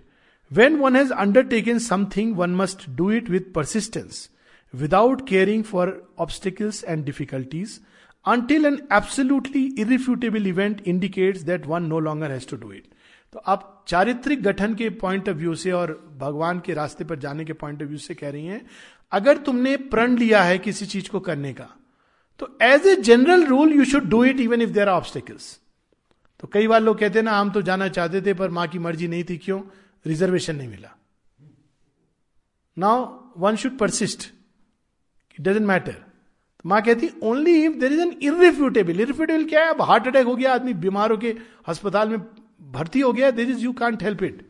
when one has undertaken something one must do it with persistence without caring for obstacles and difficulties until an absolutely irrefutable event indicates that one no longer has to do it तो आप चारित्रिक गठन के point of view से और भगवान के रास्ते पर जाने के पॉइंट ऑफ़ व्यू से कह रही हैं, अगर तुमने प्रण लिया है किसी चीज़ को करने का तो as a general rule you should do it even if there are obstacles तो कई बार लोग कहते हैं ना हम तो जाना चाहते थे, पर माँ की मर्ज़ी नहीं थी, क्यों? रिजर्वेशन नहीं मिला। Now one should persist it doesn't matter माँ कहती only if there is an irrefutable irrefutable क्या है? अब हार्ट अटैक हो गया, आदमी बीमार होकर अस्पताल में भर्ती हो गया this is you can't help it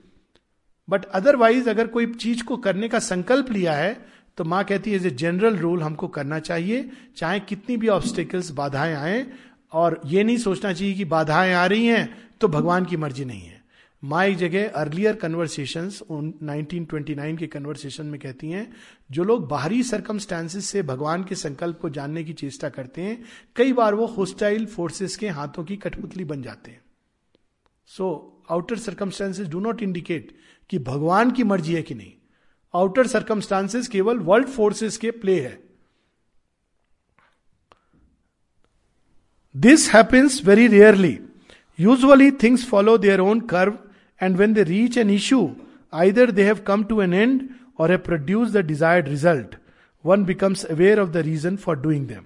but otherwise अगर कोई चीज़ को करने का संकल्प लिया है तो माँ कहती है एज ए जनरल रूल हमको करना चाहिए, चाहे कितनी भी ऑब्स्टिकल्स बाधाएँ आए, और ये नहीं सोचना चाहिए कि बाधाएँ आ रही हैं तो भगवान की मर्ज़ी नहीं है। माँ एक जगह अर्लियर कन्वर्सेशन 1929 के कन्वर्सेशन में कहती हैं, जो लोग बाहरी सरकमस्टांसिस से भगवान के संकल्प को जानने की चेष्टा करते हैं, कई बार वो होस्टाइल फोर्सेस के हाथों की कठपुतली बन जाते हैं। So outer circumstances do not indicate कि भगवान की मर्ज़ी है कि नहीं। आउटर सर्कमस्टांसेस केवल वर्ल्ड फोर्सेस के प्ले है। This happens very rarely usually things follow their own curve and when they reach an issue either they have come to an end or have produce the desired result one becomes aware of the reason for doing them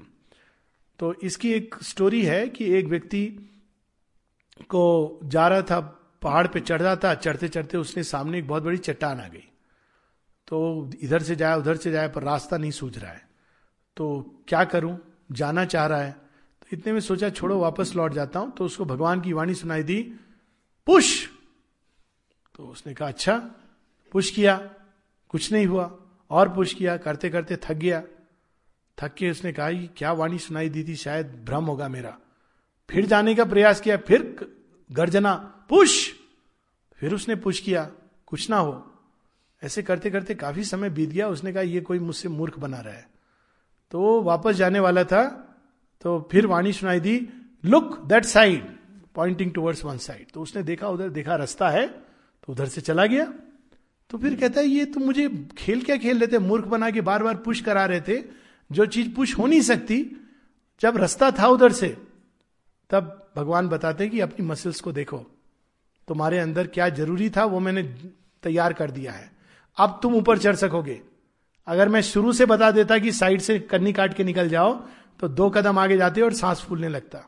तो इसकी एक story है कि एक व्यक्ति को जा रहा था, पहाड़ पे चढ़ रहा था, चढ़ते चढ़ते उसने सामने एक बहुत बड़ी चट्टान आ गई। तो इधर से जाए उधर से जाए पर रास्ता नहीं सूझ रहा है। तो क्या करूँ? जाना चाह रहा है। तो इतने में सोचा, छोड़ो, वापस लौट जाता हूँ। तो उसको भगवान की वाणी सुनाई दी, पुश! तो उसने कहा अच्छा पुश किया, कुछ नहीं हुआ, और पुश किया, करते करते थक गया। थक के उसने कहा क्या वाणी सुनाई दी थी, शायद भ्रम होगा मेरा। फिर जाने का प्रयास किया, फिर गर्जना, पुश! फिर उसने पुश किया, कुछ ना हो। ऐसे करते करते काफ़ी समय बीत गया, उसने कहा, ये कोई मुझसे मूर्ख बना रहा है। तो वापस जाने वाला था तो फिर वाणी सुनाई दी, look that side, pointing towards one side. तो उसने देखा, उधर देखा, रास्ता है तो उधर से चला गया। तो फिर कहता है, ये तुम मुझे खेल क्या खेल रहे थे? मूर्ख बना के बार बार पुश करा रहे थे। जो चीज़ पुश हो नहीं सकती, जब रास्ता था उधर से, तब भगवान बताते कि अपनी मसल्स को देखो। तुम्हारे अंदर क्या ज़रूरी था, वो मैंने तैयार कर दिया है। अब तुम ऊपर चढ़ सकोगे। अगर मैं शुरू से बता देता कि साइड से कन्नी काट के निकल जाओ तो दो कदम आगे जाते और सांस फूलने लगता।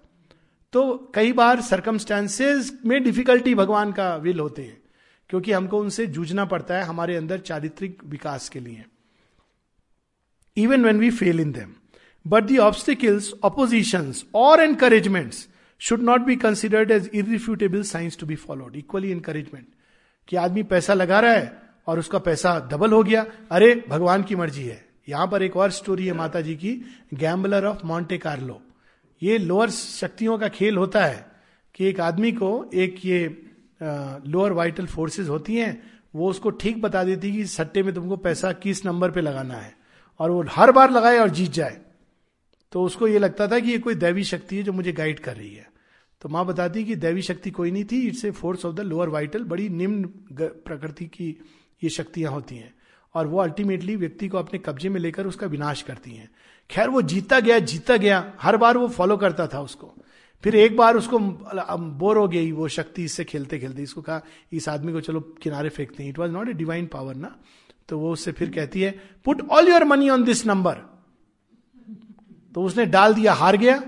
तो कई बार सरकमस्टांसेस में डिफिकल्टी भगवान का विल होते हैं। क्योंकि हमको उनसे जूझना पड़ता है हमारे अंदर चारित्रिक विकास के लिए। Even when we fail in them but the obstacles opposition or encouragements should not be considered as irrefutable signs to be followed equally encouragement कि आदमी पैसा लगा रहा है और उसका पैसा डबल हो गया। अरे, भगवान की मर्ज़ी है। यहाँ पर एक और स्टोरी है माता जी की। गैम्बलर ऑफ़ मॉन्टे कार्लो ये लोअर शक्तियों का खेल होता है कि एक आदमी को एक ये लोअर वाइटल फोर्सेस होती हैं, वो उसको ठीक बता देती कि सट्टे में तुमको पैसा किस नंबर पे लगाना है। और वो हर बार लगाए और जीत जाए। तो उसको ये लगता था कि ये कोई दैवी शक्ति है जो मुझे गाइड कर रही है। तो माँ बताती कि दैवी शक्ति कोई नहीं थी it's a force of the lower vital बड़ी निम्न प्रकृति की ये शक्तियाँ होती हैं। और वो अल्टीमेटली व्यक्ति को अपने कब्जे में लेकर उसका विनाश करती हैं। खैर, वो जीता गया जीता गया, हर बार वो फॉलो करता था उसको। फिर एक बार उसको बोर हो गई वो शक्ति इससे खेलते खेलते। इसको कहा, इस आदमी को चलो किनारे फेंकते हैं। It was not a divine power ना? तो वो उससे फिर कहती है put all your money on this number तो उसने डाल दिया, हार गया।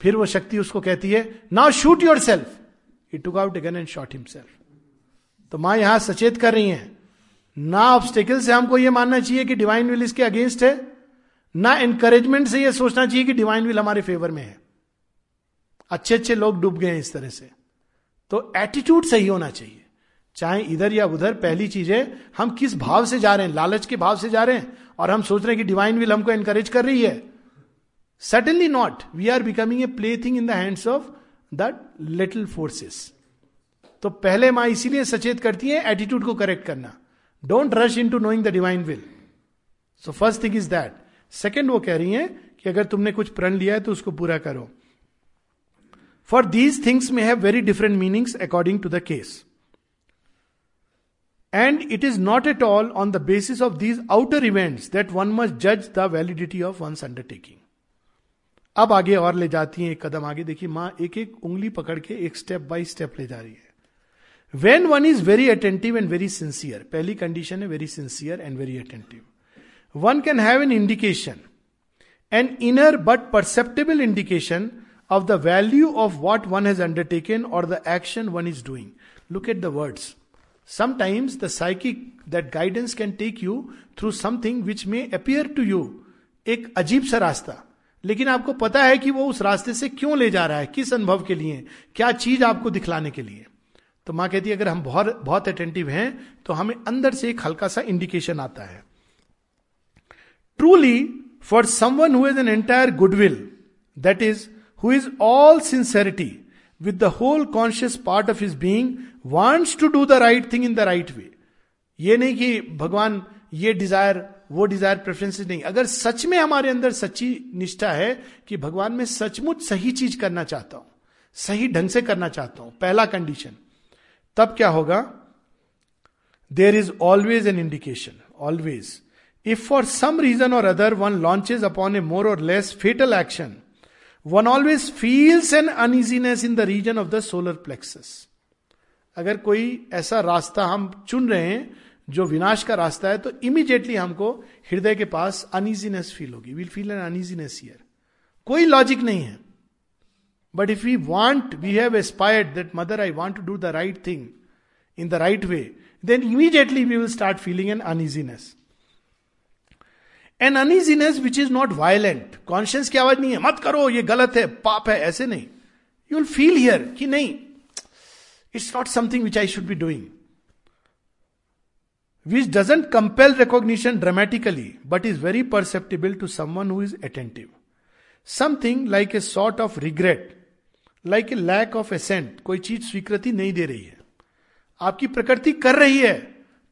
फिर वो शक्ति उसको कहती है now shoot yourself it took out again and shot himself तो माँ यहाँ सचेत कर रही है। ना ऑब्स्टेकल से हमको यह मानना चाहिए कि डिवाइन विल इसके अगेंस्ट है, ना एनकरेजमेंट से यह सोचना चाहिए कि डिवाइन विल हमारे फेवर में है। अच्छे अच्छे लोग डूब गए इस तरह से। तो एटीट्यूड सही होना चाहिए। चाहे इधर या उधर, पहली चीज़ है हम किस भाव से जा रहे हैं, लालच के भाव से जा रहे हैं, और हम सोच रहे हैं कि डिवाइन विल हमको एनकरेज कर रही है। Suddenly not we are becoming a plaything in the hands of the little forces तो पहले माँ इसीलिए सचेत करती है एटीट्यूड को करेक्ट करना। Don't rush into knowing the divine will so first thing is that second वो कह रही है कि अगर तुमने कुछ प्रण लिया है तो उसको पूरा करो। For these things may have very different meanings according to the case and it is not at all on the basis of these outer events that one must जज the validity of one's undertaking अब आगे और ले जाती है एक कदम आगे। देखिए, माँ एक एक उंगली पकड़ के एक स्टेप बाय स्टेप ले जा रही है। When one is very attentive and very sincere पहली कंडीशन है very sincere and very attentive one can have an indication an inner but perceptible indication of the value of what one has undertaken or the action one is doing. Look at the words. Sometimes the psychic, that guidance can take you through something which may appear to you एक अजीब सा रास्ता लेकिन आपको पता है कि वो उस रास्ते से क्यों ले जा रहा है किस अनुभव के लिए क्या चीज़ आपको दिखलाने के लिए तो माँ कहती है अगर हम बहुत बहुत अटेंटिव हैं तो हमें अंदर से एक हल्का सा इंडिकेशन आता है truly for someone who an entire goodwill that is who is all sincerity with the whole conscious part of his being, wants to do the right thing in the right way. ये नहीं कि भगवान ये desire वो desire preferences नहीं। अगर सच में हमारे अंदर सच्ची निष्ठा है कि भगवान में सचमुच सही चीज़ करना चाहता हूँ, सही ढंग से करना चाहता हूँ, पहला कंडीशन तब क्या होगा? There is always an indication always if for some reason or other one launches upon a more or less fatal action one always feels an uneasiness in the region of the solar plexus अगर कोई ऐसा रास्ता हम चुन रहे हैं, जो विनाश का रास्ता है तो इमीडिएटली हमको हृदय के पास अनइजीनेस फील होगी। Will feel an uneasiness here कोई लॉजिक नहीं है। But if we want we have aspired that mother I want to do the right thing in the right way then immediately we will start feeling an uneasiness an uneasiness which is not violent conscience की आवाज़ नहीं है, मत करो, ये गलत है, पाप है, ऐसे नहीं। यू विल फील हियर कि नहीं it's not something which I should be doing which doesn't compel recognition dramatically but is very perceptible to someone who is attentive something like a sort of regret like a lack of assent कोई चीज़ स्वीकृति नहीं दे रही है। आपकी प्रकृति कर रही है,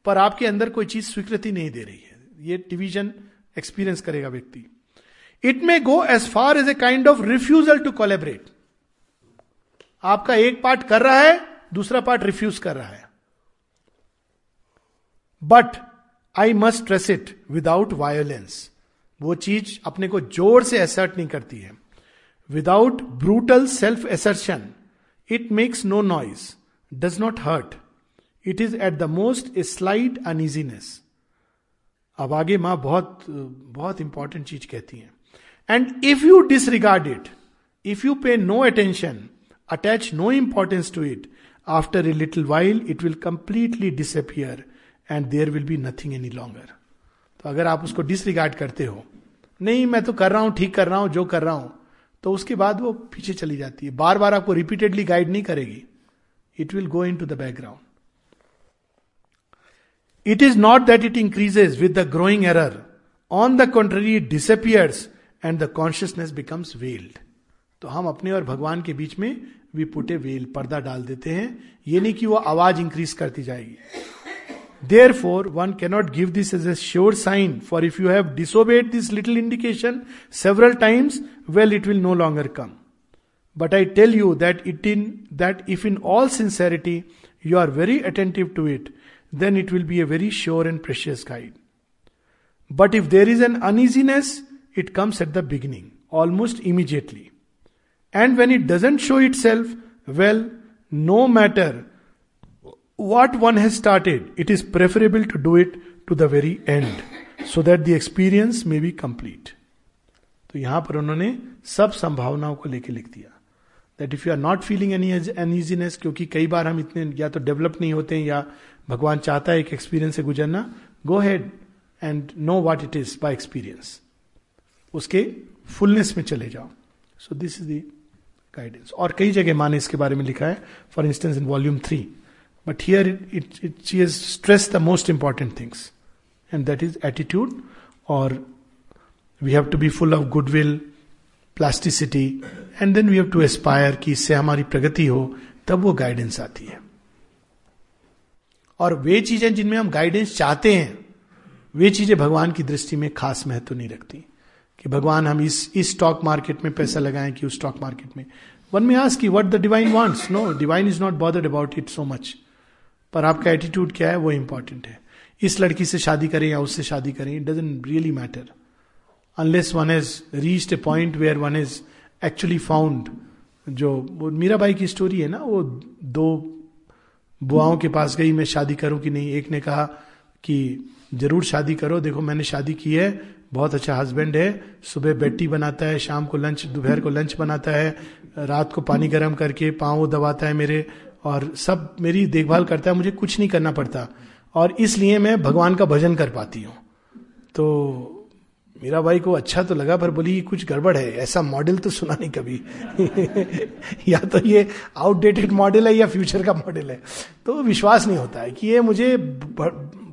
पर आपके अंदर कोई चीज़ स्वीकृति नहीं दे रही है। ये डिवीज़न एक्सपीरियंस करेगा व्यक्ति it may go as far as a kind of refusal to collaborate आपका एक पार्ट कर रहा है दूसरा पार्ट रिफ्यूज कर रहा है but I must stress it without violence वो चीज़ अपने को ज़ोर से एसर्ट नहीं करती है. Without brutal self assertion it makes no noise does not hurt it is at the most a slight uneasiness अब आगे माँ बहुत बहुत इंपॉर्टेंट चीज़ कहती है। And if you disregard it if you pay no attention attach no importance to it after a little while it will completely disappear and there will be nothing any longer तो अगर आप उसको disregard करते हो, नहीं, मैं तो कर रहा हूँ, ठीक कर रहा हूँ, जो कर रहा हूँ तो उसके बाद वो पीछे चली जाती है। बार बार आपको रिपीटेडली गाइड नहीं करेगी। It will go into the background it is not that it increases with the growing error on the contrary it disappears and the consciousness becomes veiled तो हम अपने और भगवान के बीच में वी पुटे वेल, पर्दा डाल देते हैं। ये नहीं कि वो आवाज़ इंक्रीज करती जाएगी। Therefore one cannot give this as a sure sign for if you have disobeyed this little indication several times well it will no longer come but I tell you that it in that if in all sincerity you are very attentive to it then it will be a very sure and precious guide. But if there is an uneasiness, it comes at the beginning, almost immediately. And when it doesn't show itself, well, no matter what one has started, it is preferable to do it to the very end, so that the experience may be complete. तो यहां पर उन्होंने सब संभावनाओं को लेके लिख दिया that if you are not feeling any uneasiness क्योंकि कई बार हम इतने या तो डेवलप नहीं होते हैं या भगवान चाहता है एक एक्सपीरियंस से गुजरना go ahead and know what it is by experience उसके फुलनेस में चले जाओ so this is the guidance और कई जगह माने इसके बारे में लिखा है for instance in volume three but here it it she is stress the most important things and that is attitude और we have to be full of goodwill plasticity and then we have to aspire कि इससे हमारी प्रगति हो, तब वो guidance आती है। और वे चीज़ें जिनमें हम गाइडेंस चाहते हैं, वे चीज़ें भगवान की दृष्टि में खास महत्व नहीं रखती। कि भगवान हम इस इस स्टॉक मार्केट में पैसा लगाएँ कि उस स्टॉक मार्केट में। वन में आज की what the divine wants no divine is not bothered about it so much पर आपका एटीट्यूड क्या है? वो इंपॉर्टेंट है। इस लड़की से शादी करें या उससे शादी करें it doesn't really matter unless one has reached a point where one is actually found जो मीराबाई की स्टोरी है ना, वो दो बुआओं के पास गई, मैं शादी करूँ कि नहीं? एक ने कहा कि ज़रूर शादी करो, देखो मैंने शादी की है, बहुत अच्छा हस्बैंड है, सुबह बेटी बनाता है, शाम को लंच दोपहर को लंच बनाता है, रात को पानी गर्म करके पाँव दबाता है मेरे, और सब मेरी देखभाल करता है, मुझे कुछ नहीं करना पड़ता। और इसलिए मैं भगवान का भजन कर पाती हूँ। तो मीरा भाई को अच्छा तो लगा, पर बोली, कुछ गड़बड़ है, ऐसा मॉडल तो सुना नहीं कभी. या तो ये आउटडेटेड मॉडल है या फ्यूचर का मॉडल है। तो विश्वास नहीं होता है कि ये मुझे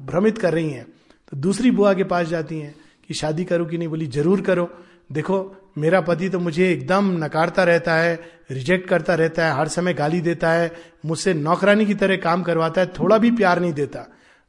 भ्रमित कर रही हैं। तो दूसरी बुआ के पास जाती हैं कि, शादी करो कि नहीं? बोली, ज़रूर करो। देखो, मेरा पति तो मुझे एकदम नकारता रहता है रिजेक्ट करता रहता है, हर समय गाली देता है, मुझसे नौकरानी की तरह काम करवाता है, थोड़ा भी प्यार नहीं देता।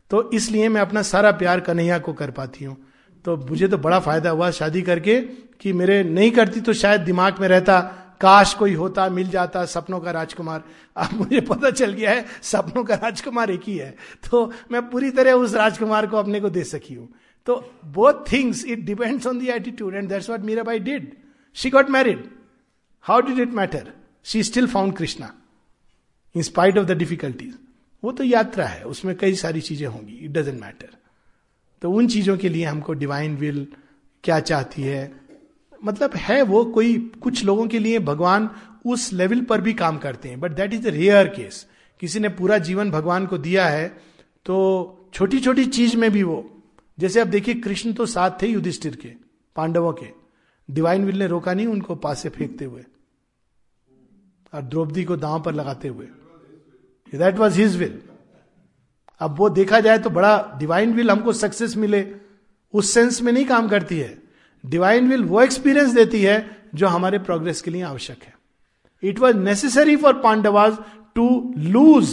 तो इसलिए मैं अपना सारा प्यार कन्हैया को कर पाती हूँ। तो मुझे तो बड़ा फ़ायदा हुआ शादी करके कि मेरे नहीं करती तो शायद दिमाग में रहता, काश कोई होता, मिल जाता सपनों का राजकुमार। अब मुझे पता चल गया है, सपनों का राजकुमार एक ही है। तो मैं पूरी तरह उस राजकुमार को अपने को दे सकी हूँ। तो both things it depends on the attitude and that's what Mira Bai did she got married how did it matter she still found Krishna in spite of the difficulties वो तो यात्रा है, उसमें कई सारी चीज़ें होंगी इट डजेंट मैटर तो उन चीज़ों के लिए हमको डिवाइन विल क्या चाहती है? मतलब है वो कोई कुछ लोगों के लिए भगवान उस लेवल पर भी काम करते हैं but that is the rare case किसी ने पूरा जीवन भगवान को दिया है तो छोटी छोटी चीज़ में भी वो। जैसे आप देखिए, कृष्ण तो साथ थे युधिष्ठिर के, पांडवों के। डिवाइन विल ने रोका नहीं उनको पास से फेंकते हुए, और द्रौपदी को दांव पर लगाते हुए। दैट वॉज़ हिज विल अब वो देखा जाए तो बड़ा डिवाइन विल हमको सक्सेस मिले। उस सेंस में नहीं काम करती है। डिवाइन विल वो एक्सपीरियंस देती है जो हमारे प्रोग्रेस के लिए आवश्यक है। It was necessary for Pandavas to lose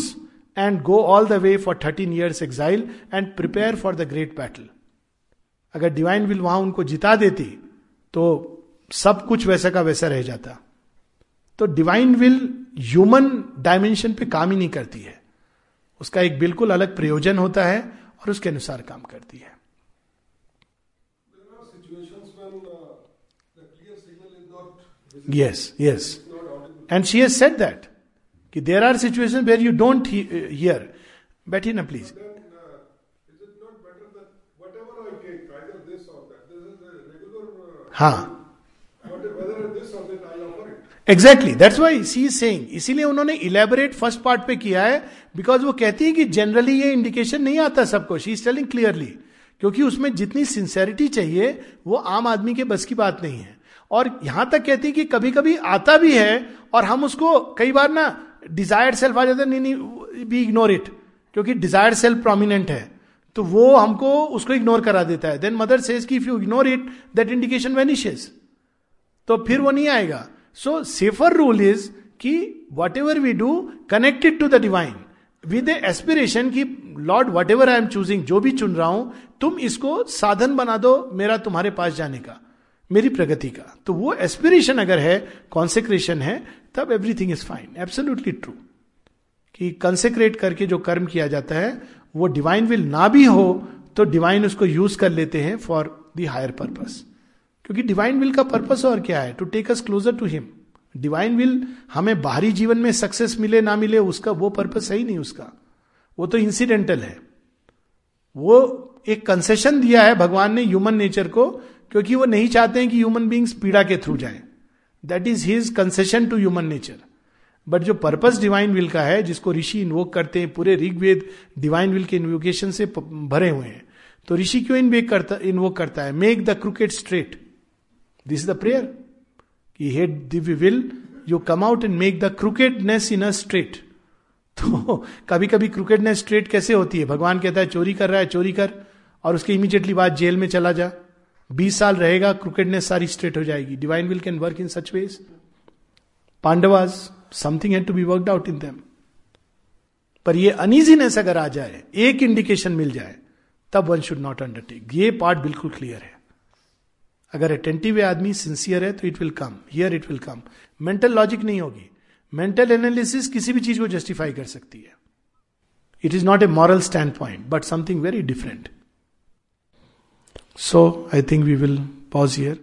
and go all the way for thirteen years exile and prepare for the great battle अगर डिवाइन विल वहाँ उनको जिता देती तो सब कुछ वैसा का वैसा रह जाता। तो डिवाइन विल ह्यूमन डायमेंशन पे काम ही नहीं करती है। उसका एक बिल्कुल अलग प्रयोजन होता है और उसके अनुसार काम करती है। Yes yes and she has said that कि there are situation where you don't hear बैठी ना प्लीज़ हाँ। Exactly that's why she saying इसीलिए उन्होंने इलेबोरेट फ़र्स्ट पार्ट पे किया है बिकॉज़ वो कहती है कि जनरली ये इंडिकेशन नहीं आता सबको. शी इज़ टेलिंग क्लियरली क्योंकि उसमें जितनी सिंसेरिटी चाहिए, वो आम आदमी के बस की बात नहीं है. और यहाँ तक कहती है कि कभी कभी आता भी है, और हम उसको कई बार ना डिज़ायर सेल्फ आ जाता नहीं नहीं वी इग्नोर इट क्योंकि डिजायर्ड सेल्फ प्रोमिनेंट है. तो वो हमको उसको इग्नोर करा देता है. देन मदर सेज कि if you ignore it that indication vanishes तो फिर वो नहीं आएगा. सो सेफर रूल इज़ कि whatever we do connected to the divine with a aspiration की lord whatever I am choosing जो भी चुन रहा हूँ तुम इसको साधन बना दो मेरा तुम्हारे पास जाने का मेरी प्रगति का तो वो एस्पिरेशन अगर है कॉन्सेक्रेशन है तब everything is fine absolutely true कि कंसेक्रेट करके जो कर्म किया जाता है वो डिवाइन विल ना भी हो तो डिवाइन उसको यूज़ कर लेते हैं फॉर द हायर पर्पस क्योंकि डिवाइन विल का पर्पस और क्या है? To take us closer to him divine will हमें बाहरी जीवन में सक्सेस मिले, ना मिले, उसका वो पर्पस है ही नहीं उसका। वो तो इंसिडेंटल है। वो एक कंसेशन दिया है भगवान ने ह्यूमन नेचर को, क्योंकि वो नहीं चाहते हैं कि ह्यूमन बींग्स पीड़ा के थ्रू जाए। That is his concession to human nature but जो पर्पस डिवाइन विल का है, जिसको ऋषि इन्वोक करते हैं, पूरे ऋग्वेद डिवाइन विल के इन्वोकेशन से भरे हुए हैं। तो ऋषि क्यों इन्वेक करता इन्वोक करता है? Make the crooked straight this is the prayer कि हेड Divya will you come out and make the crookedness in a straight तो कभी कभी क्रिकेटनेस स्ट्रेट कैसे होती है? भगवान कहता है, चोरी कर रहा है, चोरी कर, और उसके इमीडिएटली बाद जेल में चला जा। बीस साल रहेगा क्रिकेटनेस सारी स्ट्रेट हो जाएगी। Divine will can work in such ways Pandavas something had to be worked out in them पर ये अनइजीनेस अगर आ जाए, एक इंडिकेशन मिल जाए, तब वन शुड नॉट अंडरटेक ये पार्ट बिल्कुल क्लियर है। अगर अटेंटिव आदमी सिंसियर है तो it will come here it will come mental logic नहीं होगी. मेंटल एनालिसिस किसी भी चीज़ को जस्टिफाई कर सकती है. It is not a moral stand point but something very different so I think we will pause here